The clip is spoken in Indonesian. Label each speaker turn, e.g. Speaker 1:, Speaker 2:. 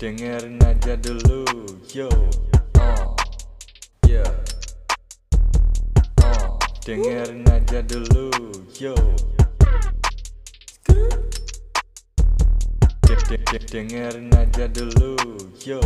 Speaker 1: dengerin aja dulu, yo. Oh, yeah. Oh, dengerin aja dulu, yo. Dengerin aja dulu, yo.